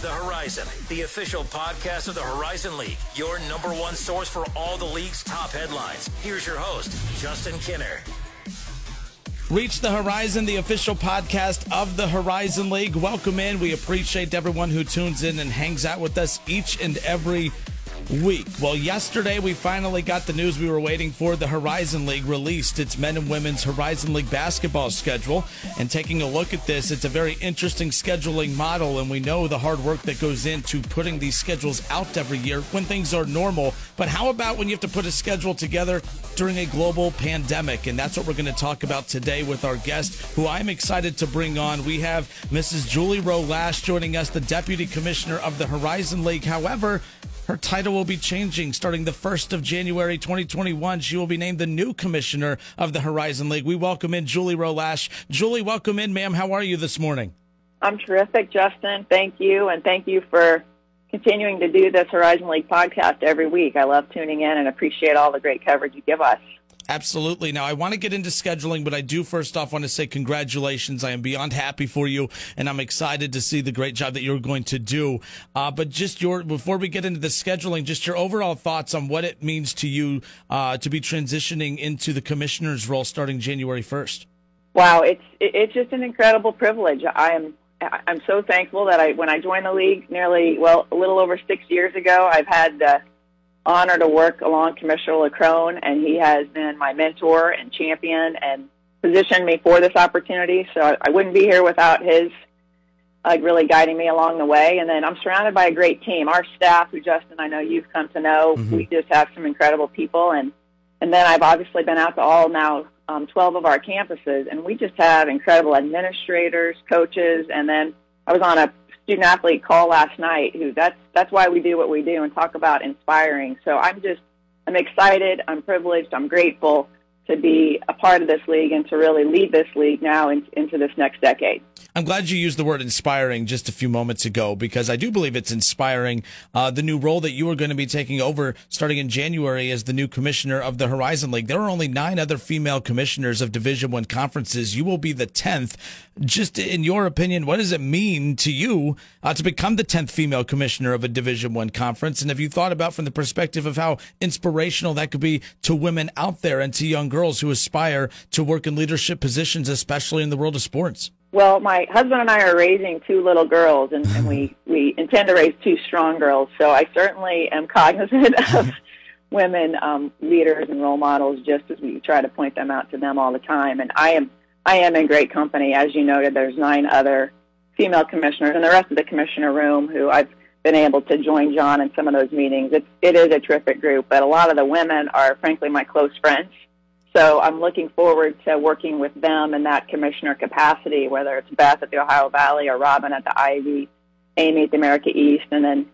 The Horizon, the official podcast of the Horizon League, your number one source for all the league's top headlines. Here's your host, Justin Kinner. Reach the Horizon, the official podcast of the Horizon League. Welcome in. We appreciate everyone who tunes in and hangs out with us each and every week. Well, yesterday we finally got the news we were waiting for. The Horizon League released its men and women's Horizon League basketball schedule. And taking a look at this, it's a very interesting scheduling model. And we know the hard work that goes into putting these schedules out every year when things are normal. But how about when you have to put a schedule together during a global pandemic? And that's what we're going to talk about today with our guest, who I'm excited to bring on. We have Mrs. Julie Roe Lach joining us, the Deputy Commissioner of the Horizon League. However, her title will be changing starting the 1st of January 2021. She will be named the new commissioner of the Horizon League. We welcome in Julie Roe Lach. Julie, welcome in, ma'am. How are you this morning? I'm terrific, Justin. Thank you. And thank you for continuing to do this Horizon League podcast every week. I love tuning in and appreciate all the great coverage you give us. Absolutely. Now, I want to get into scheduling, but I do first off want to say congratulations. I am beyond happy for you, and I'm excited to see the great job that you're going to do. Uh, but just your, before we get into the scheduling, just your overall thoughts on what it means to you uh, to be transitioning into the commissioner's role starting January 1st. Wow, it's it's just an incredible privilege. I am I'm so thankful that I when I joined the league nearly well a little over six years ago, I've had. Uh, honor to work along Commissioner LeCrone, and he has been my mentor and champion and positioned me for this opportunity. So I, I wouldn't be here without his uh, really guiding me along the way. And then I'm surrounded by a great team. Our staff, who Justin, I know you've come to know, mm-hmm. we just have some incredible people. And and then I've obviously been out to all now um, 12 of our campuses, and we just have incredible administrators, coaches, and then I was on a student athlete call last night who that's that's why we do what we do and talk about inspiring. So I'm just I'm excited, I'm privileged, I'm grateful to be a part of this league and to really lead this league now in, into this next decade. I'm glad you used the word inspiring just a few moments ago because I do believe it's inspiring uh, the new role that you are going to be taking over starting in January as the new commissioner of the Horizon League. There are only nine other female commissioners of Division One conferences. You will be the tenth. Just in your opinion, what does it mean to you uh, to become the tenth female commissioner of a Division One conference? And have you thought about from the perspective of how inspirational that could be to women out there and to young girls who aspire to work in leadership positions, especially in the world of sports? Well, my husband and I are raising two little girls, and, and we we intend to raise two strong girls. So I certainly am cognizant of women um, leaders and role models, just as we try to point them out to them all the time. And I am I am in great company, as you noted. There's nine other female commissioners, and the rest of the commissioner room who I've been able to join John in some of those meetings. It's it is a terrific group, but a lot of the women are frankly my close friends. So I'm looking forward to working with them in that commissioner capacity, whether it's Beth at the Ohio Valley or Robin at the Ivy, Amy at the America East, and then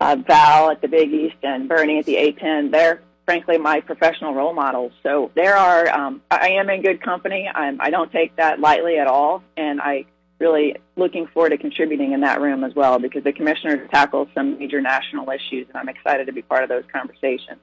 uh, Val at the Big East and Bernie at the A10. They're frankly my professional role models. So there are, um, I am in good company. I'm, I don't take that lightly at all, and I really looking forward to contributing in that room as well because the commissioners tackle some major national issues, and I'm excited to be part of those conversations.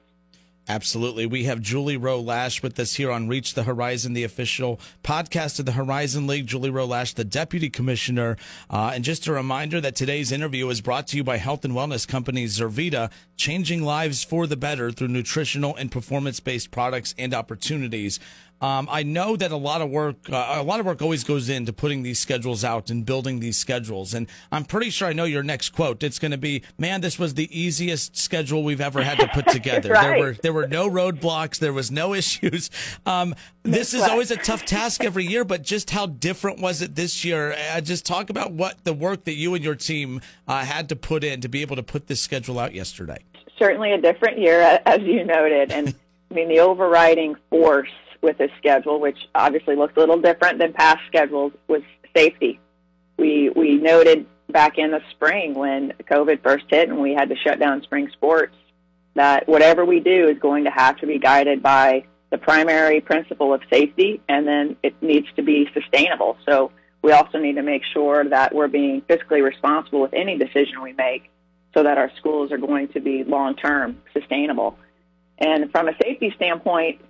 Absolutely. We have Julie Roe Lach with us here on Reach the Horizon, the official podcast of the Horizon League. Julie Roe Lach, the Deputy Commissioner. Uh, and just a reminder that today's interview is brought to you by health and wellness company Zurvita, changing lives for the better through nutritional and performance based products and opportunities. Um, I know that a lot of work, uh, a lot of work always goes into putting these schedules out and building these schedules. And I'm pretty sure I know your next quote. It's going to be, "Man, this was the easiest schedule we've ever had to put together. right. There were there were no roadblocks, there was no issues. Um, this is always a tough task every year, but just how different was it this year? Uh, just talk about what the work that you and your team uh, had to put in to be able to put this schedule out yesterday. Certainly a different year, as you noted, and I mean the overriding force with this schedule, which obviously looks a little different than past schedules, was safety. We we noted back in the spring when COVID first hit and we had to shut down spring sports that whatever we do is going to have to be guided by the primary principle of safety, and then it needs to be sustainable. So we also need to make sure that we're being fiscally responsible with any decision we make so that our schools are going to be long term sustainable. And from a safety standpoint,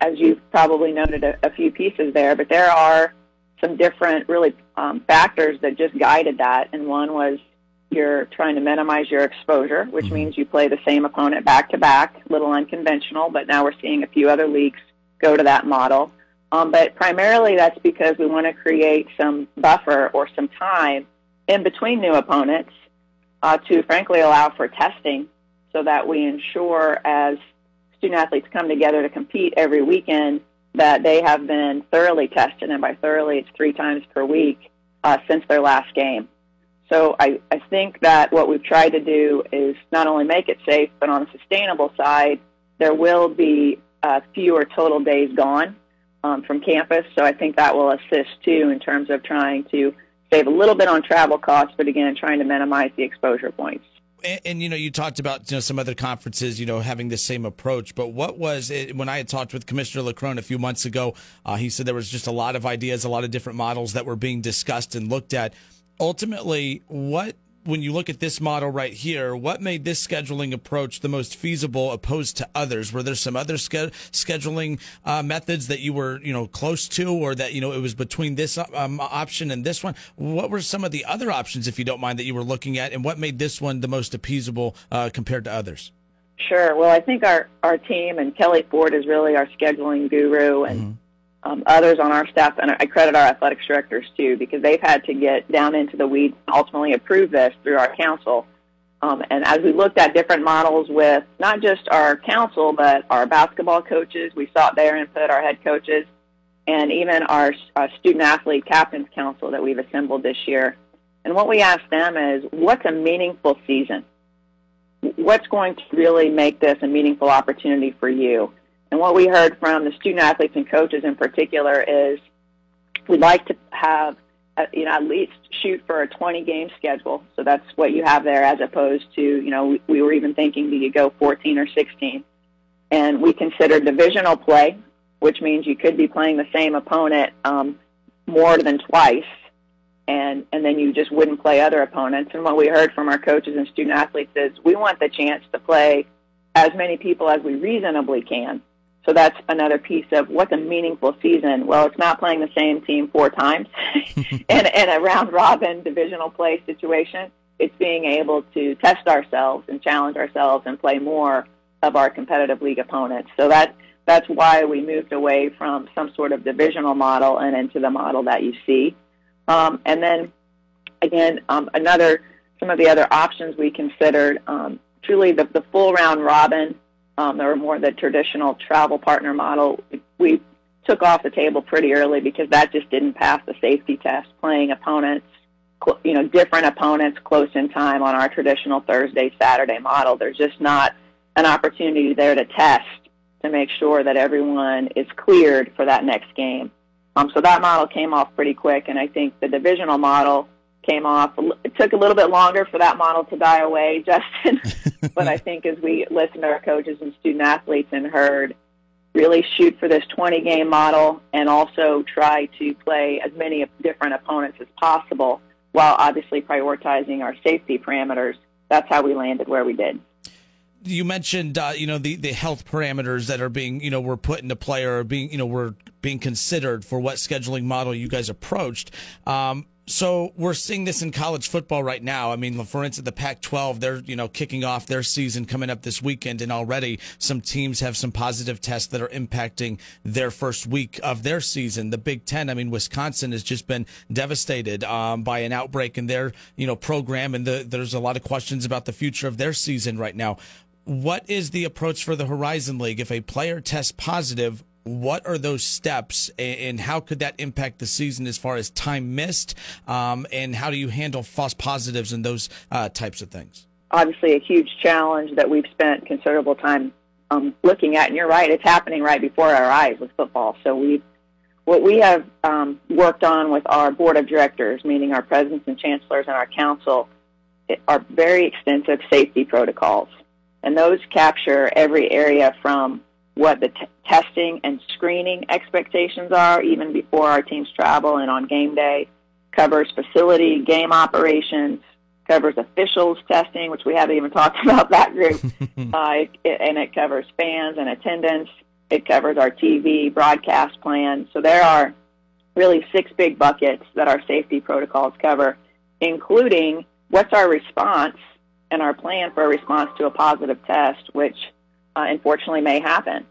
as you've probably noted a, a few pieces there, but there are some different really um, factors that just guided that. And one was you're trying to minimize your exposure, which mm-hmm. means you play the same opponent back to back, little unconventional, but now we're seeing a few other leagues go to that model. Um, but primarily that's because we want to create some buffer or some time in between new opponents uh, to frankly allow for testing so that we ensure as student athletes come together to compete every weekend that they have been thoroughly tested, and by thoroughly, it's three times per week uh, since their last game. So I, I think that what we've tried to do is not only make it safe, but on the sustainable side, there will be uh, fewer total days gone um, from campus. So I think that will assist too in terms of trying to save a little bit on travel costs, but again, trying to minimize the exposure points. And, and, you know, you talked about you know some other conferences, you know, having the same approach. But what was it when I had talked with Commissioner LeCrone a few months ago? Uh, he said there was just a lot of ideas, a lot of different models that were being discussed and looked at. Ultimately, what when you look at this model right here, what made this scheduling approach the most feasible opposed to others? Were there some other ske- scheduling uh, methods that you were, you know, close to, or that you know it was between this um, option and this one? What were some of the other options, if you don't mind, that you were looking at, and what made this one the most appeasable uh, compared to others? Sure. Well, I think our our team and Kelly Ford is really our scheduling guru, and. Mm-hmm um, others on our staff, and I credit our athletics directors too, because they've had to get down into the weeds and ultimately approve this through our council. Um, and as we looked at different models with not just our council, but our basketball coaches, we sought their input, our head coaches, and even our uh, student athlete captains council that we've assembled this year. And what we asked them is, what's a meaningful season? What's going to really make this a meaningful opportunity for you? And what we heard from the student athletes and coaches in particular is we'd like to have, uh, you know, at least shoot for a 20 game schedule. So that's what you have there as opposed to, you know, we, we were even thinking, do you go 14 or 16? And we consider divisional play, which means you could be playing the same opponent um, more than twice, and and then you just wouldn't play other opponents. And what we heard from our coaches and student athletes is we want the chance to play as many people as we reasonably can. So that's another piece of what's a meaningful season. Well, it's not playing the same team four times in, in a round robin divisional play situation. It's being able to test ourselves and challenge ourselves and play more of our competitive league opponents. So that that's why we moved away from some sort of divisional model and into the model that you see. Um, and then again, um, another some of the other options we considered um, truly the, the full round robin um, or more the traditional travel partner model, we took off the table pretty early because that just didn't pass the safety test. Playing opponents, you know, different opponents close in time on our traditional Thursday Saturday model. There's just not an opportunity there to test to make sure that everyone is cleared for that next game. Um, so that model came off pretty quick, and I think the divisional model came off. It took a little bit longer for that model to die away, Justin. but I think as we listened to our coaches and student athletes and heard, really shoot for this 20 game model and also try to play as many different opponents as possible while obviously prioritizing our safety parameters. That's how we landed where we did you mentioned uh, you know the the health parameters that are being you know were put into play or being you know were being considered for what scheduling model you guys approached. Um, so we're seeing this in college football right now. I mean, for instance, the Pac-12, they're you know kicking off their season coming up this weekend, and already some teams have some positive tests that are impacting their first week of their season. The Big Ten, I mean, Wisconsin has just been devastated um, by an outbreak in their you know program, and the, there's a lot of questions about the future of their season right now. What is the approach for the Horizon League if a player tests positive? What are those steps and how could that impact the season as far as time missed um, and how do you handle false positives and those uh, types of things? Obviously a huge challenge that we've spent considerable time um, looking at and you're right it's happening right before our eyes with football. So we what we have um, worked on with our board of directors meaning our presidents and chancellors and our council are very extensive safety protocols. And those capture every area from what the t- testing and screening expectations are even before our teams travel and on game day, covers facility game operations, covers officials testing, which we haven't even talked about that group, uh, it, and it covers fans and attendance. It covers our TV broadcast plan. So there are really six big buckets that our safety protocols cover, including what's our response and our plan for a response to a positive test, which uh, unfortunately may happen.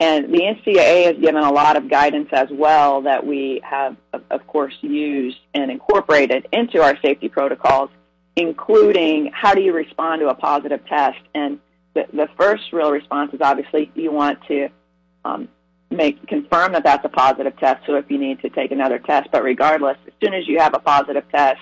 And the NCAA has given a lot of guidance as well that we have, of course, used and incorporated into our safety protocols, including how do you respond to a positive test. And the, the first real response is obviously you want to um, make confirm that that's a positive test. So if you need to take another test, but regardless, as soon as you have a positive test,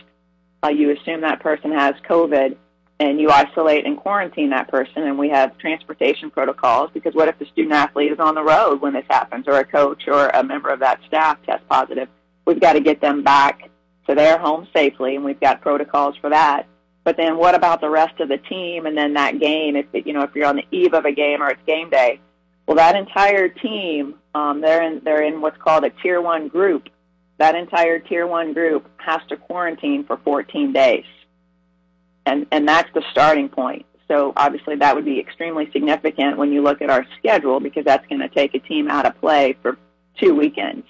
uh, you assume that person has COVID and you isolate and quarantine that person. And we have transportation protocols because what if the student athlete is on the road when this happens, or a coach or a member of that staff test positive? We've got to get them back to their home safely, and we've got protocols for that. But then, what about the rest of the team? And then that game, if you know, if you're on the eve of a game or it's game day, well, that entire team, um, they're in they're in what's called a tier one group that entire tier one group has to quarantine for 14 days. And, and that's the starting point. So obviously that would be extremely significant when you look at our schedule because that's going to take a team out of play for two weekends.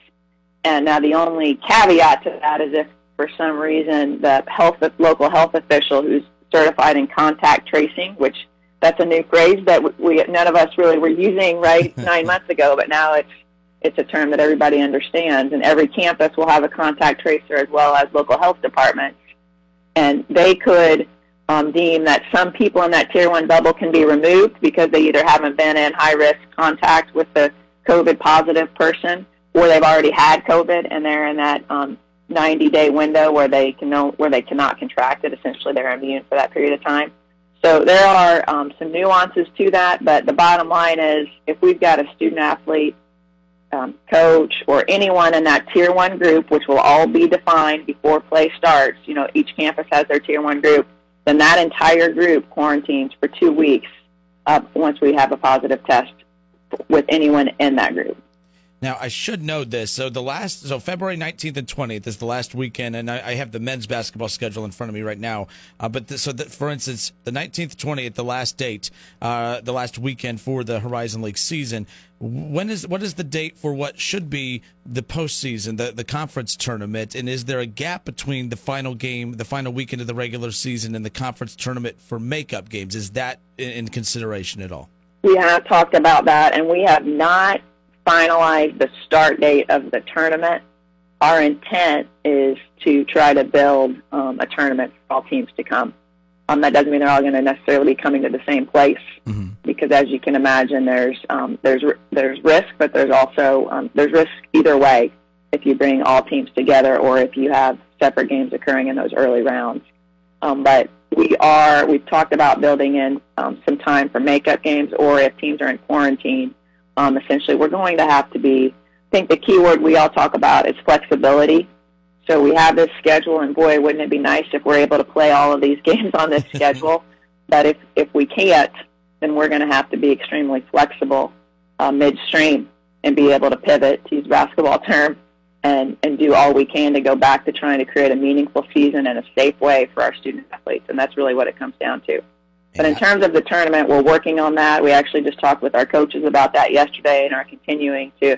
And now the only caveat to that is if for some reason the health local health official who's certified in contact tracing, which that's a new phrase that we none of us really were using right nine months ago, but now it's it's a term that everybody understands, and every campus will have a contact tracer as well as local health departments. And they could um, deem that some people in that tier one bubble can be removed because they either haven't been in high risk contact with the COVID positive person, or they've already had COVID and they're in that um, 90 day window where they can where they cannot contract it. Essentially, they're immune for that period of time. So there are um, some nuances to that, but the bottom line is if we've got a student athlete um, coach or anyone in that tier one group, which will all be defined before play starts, you know, each campus has their tier one group, then that entire group quarantines for two weeks uh, once we have a positive test with anyone in that group. Now I should know this. So the last, so February nineteenth and twentieth is the last weekend, and I, I, have the men's basketball schedule in front of me right now. Uh, but the, so that, for instance, the nineteenth, twentieth, the last date, uh, the last weekend for the Horizon League season. When is what is the date for what should be the postseason, the the conference tournament, and is there a gap between the final game, the final weekend of the regular season, and the conference tournament for makeup games? Is that in, in consideration at all? We have talked about that, and we have not finalize the start date of the tournament. Our intent is to try to build um, a tournament for all teams to come. Um, that doesn't mean they're all going to necessarily be coming to the same place, mm-hmm. because as you can imagine, there's um, there's there's risk, but there's also um, there's risk either way if you bring all teams together or if you have separate games occurring in those early rounds. Um, but we are we've talked about building in um, some time for makeup games, or if teams are in quarantine, um, essentially, we're going to have to be. I think the key word we all talk about is flexibility. So we have this schedule, and boy, wouldn't it be nice if we're able to play all of these games on this schedule? but if if we can't, then we're going to have to be extremely flexible uh, midstream and be able to pivot, to use basketball term, and and do all we can to go back to trying to create a meaningful season in a safe way for our student athletes. And that's really what it comes down to. But in terms of the tournament, we're working on that. We actually just talked with our coaches about that yesterday and are continuing to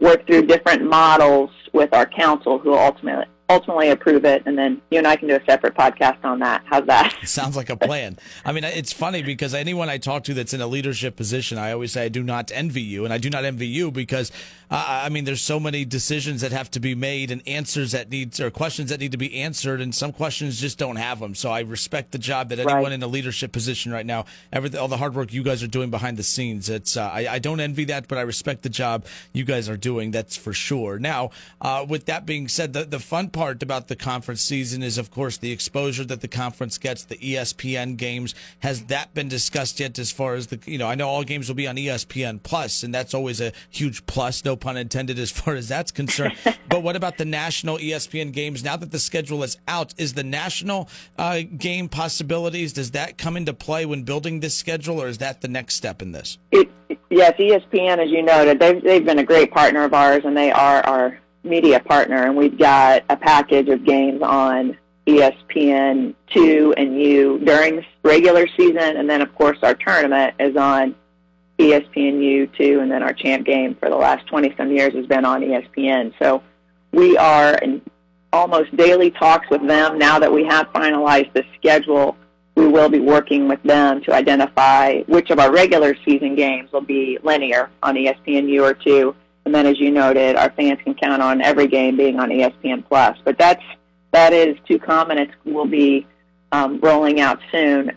work through different models with our council who will ultimately ultimately approve it, and then you and I can do a separate podcast on that. How's that? Sounds like a plan. I mean, it's funny because anyone I talk to that's in a leadership position, I always say I do not envy you, and I do not envy you because uh, I mean, there's so many decisions that have to be made and answers that need or questions that need to be answered, and some questions just don't have them. So I respect the job that anyone right. in a leadership position right now, everything, all the hard work you guys are doing behind the scenes. It's uh, I, I, don't envy that, but I respect the job you guys are doing. That's for sure. Now, uh, with that being said, the the fun part about the conference season is, of course, the exposure that the conference gets, the ESPN games. Has that been discussed yet? As far as the you know, I know all games will be on ESPN Plus, and that's always a huge plus. No pun intended as far as that's concerned. but what about the national ESPN games? Now that the schedule is out, is the national uh, game possibilities? Does that come into play when building this schedule, or is that the next step in this? It, yes, ESPN, as you noted, they've they've been a great partner of ours, and they are our media partner, and we've got a package of games on ESPN two and U during the regular season, and then of course our tournament is on ESPNU too, and then our champ game for the last 20 some years has been on ESPN. So we are in almost daily talks with them now that we have finalized the schedule. We will be working with them to identify which of our regular season games will be linear on ESPNU or two, and then, as you noted, our fans can count on every game being on ESPN Plus. But that's that is to come, and it will be um, rolling out soon.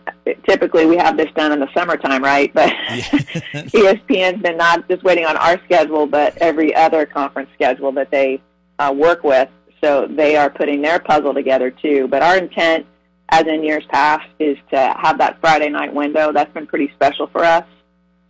Typically, we have this done in the summertime, right? But ESPN's been not just waiting on our schedule, but every other conference schedule that they uh, work with. So they are putting their puzzle together too. But our intent, as in years past, is to have that Friday night window. That's been pretty special for us.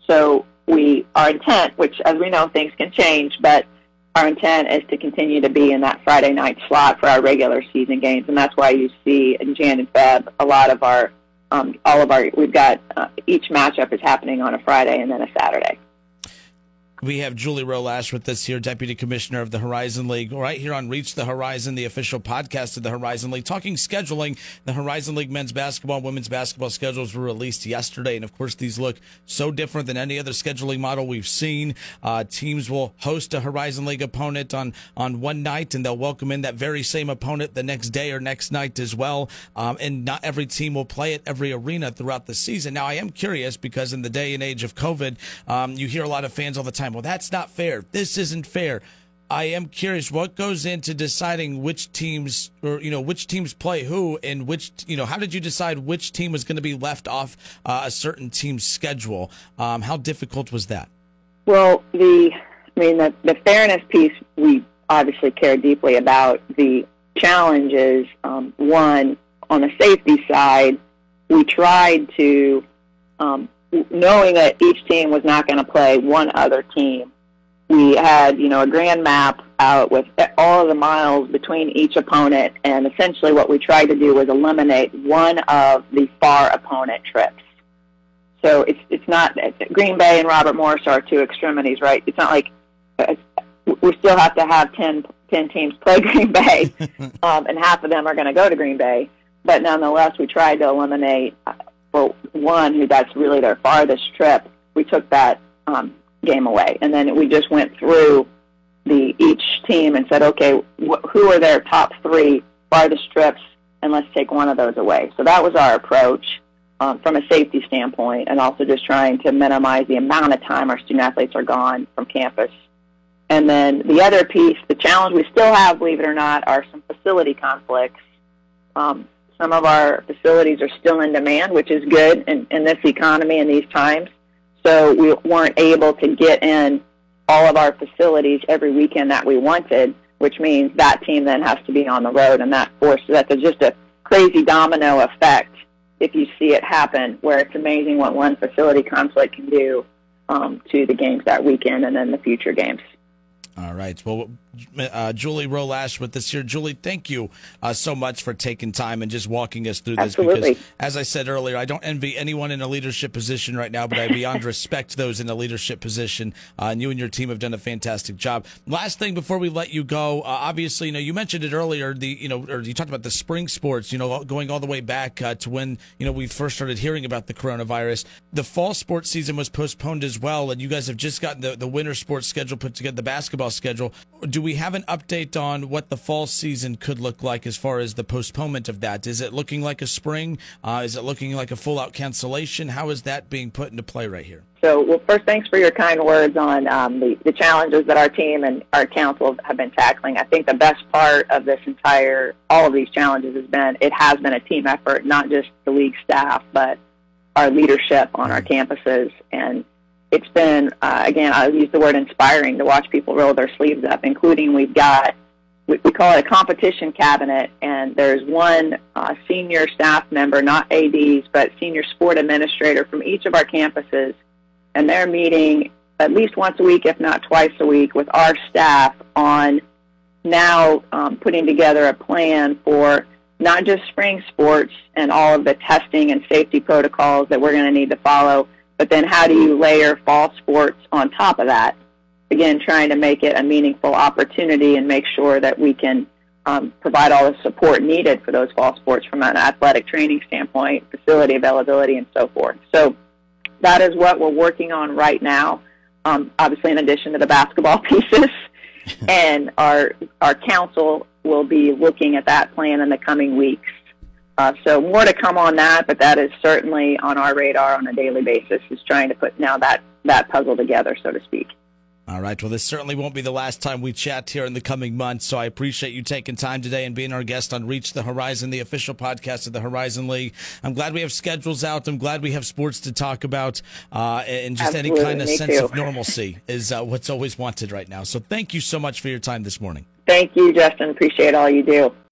So we, our intent, which as we know, things can change, but our intent is to continue to be in that Friday night slot for our regular season games, and that's why you see in Jan and Feb a lot of our, um, all of our, we've got uh, each matchup is happening on a Friday and then a Saturday. We have Julie Roe Lach with us here, Deputy Commissioner of the Horizon League, right here on Reach the Horizon, the official podcast of the Horizon League, talking scheduling. The Horizon League men's basketball, women's basketball schedules were released yesterday, and of course, these look so different than any other scheduling model we've seen. Uh, teams will host a Horizon League opponent on on one night, and they'll welcome in that very same opponent the next day or next night as well. Um, and not every team will play at every arena throughout the season. Now, I am curious because in the day and age of COVID, um, you hear a lot of fans all the time well, that's not fair. This isn't fair. I am curious what goes into deciding which teams or you know which teams play who and which you know how did you decide which team was going to be left off uh, a certain team's schedule? Um, how difficult was that? Well, the I mean the, the fairness piece we obviously care deeply about. The challenges um, one on the safety side, we tried to um, knowing that each team was not going to play one other team, we had, you know, a grand map out with all of the miles between each opponent, and essentially what we tried to do was eliminate one of the far opponent trips. So it's it's not Green Bay and Robert Morris are two extremities, right? It's not like uh, we still have to have 10, 10 teams play Green Bay, um, and half of them are going to go to Green Bay. But nonetheless, we tried to eliminate for one who that's really their farthest trip, we took that um, game away, and then we just went through the each team and said, okay, wh- who are their top three farthest trips, and let's take one of those away. So that was our approach um, from a safety standpoint, and also just trying to minimize the amount of time our student athletes are gone from campus. And then the other piece, the challenge we still have, believe it or not, are some facility conflicts. Um, some of our facilities are still in demand, which is good in, in this economy in these times. So we weren't able to get in all of our facilities every weekend that we wanted, which means that team then has to be on the road, and that forces that's just a crazy domino effect if you see it happen, where it's amazing what one facility conflict can do um, to the games that weekend and then the future games. All right. Well, uh, Julie Roe Lach with us here. Julie, thank you uh, so much for taking time and just walking us through this. Absolutely. Because, as I said earlier, I don't envy anyone in a leadership position right now, but I beyond respect those in a leadership position. Uh, and you and your team have done a fantastic job. Last thing before we let you go, uh, obviously, you know, you mentioned it earlier. The you know, or you talked about the spring sports. You know, going all the way back uh, to when you know we first started hearing about the coronavirus. The fall sports season was postponed as well, and you guys have just gotten the the winter sports schedule put together, the basketball schedule. Do we have an update on what the fall season could look like as far as the postponement of that? Is it looking like a spring? Uh, is it looking like a full out cancellation? How is that being put into play right here? So, well, first, thanks for your kind words on um, the, the challenges that our team and our council have been tackling. I think the best part of this entire, all of these challenges has been it has been a team effort, not just the league staff, but our leadership on our campuses. And it's been, uh, again, I'll use the word inspiring to watch people roll their sleeves up, including we've got, we, we call it a competition cabinet, and there's one uh, senior staff member, not ADs, but senior sport administrator from each of our campuses, and they're meeting at least once a week, if not twice a week, with our staff on now um, putting together a plan for not just spring sports and all of the testing and safety protocols that we're going to need to follow, but then how do you layer fall sports on top of that? Again, trying to make it a meaningful opportunity and make sure that we can um, provide all the support needed for those fall sports from an athletic training standpoint, facility availability, and so forth. So that is what we're working on right now. Um, obviously, in addition to the basketball pieces, and our our council we'll be looking at that plan in the coming weeks. Uh, so more to come on that, but that is certainly on our radar on a daily basis. Is trying to put now that that puzzle together, so to speak. All right. Well, this certainly won't be the last time we chat here in the coming months. So I appreciate you taking time today and being our guest on Reach the Horizon, the official podcast of the Horizon League. I'm glad we have schedules out. I'm glad we have sports to talk about, uh, and just Absolutely. any kind of sense too. of normalcy is uh, what's always wanted right now. So thank you so much for your time this morning. Thank you, Justin. Appreciate all you do.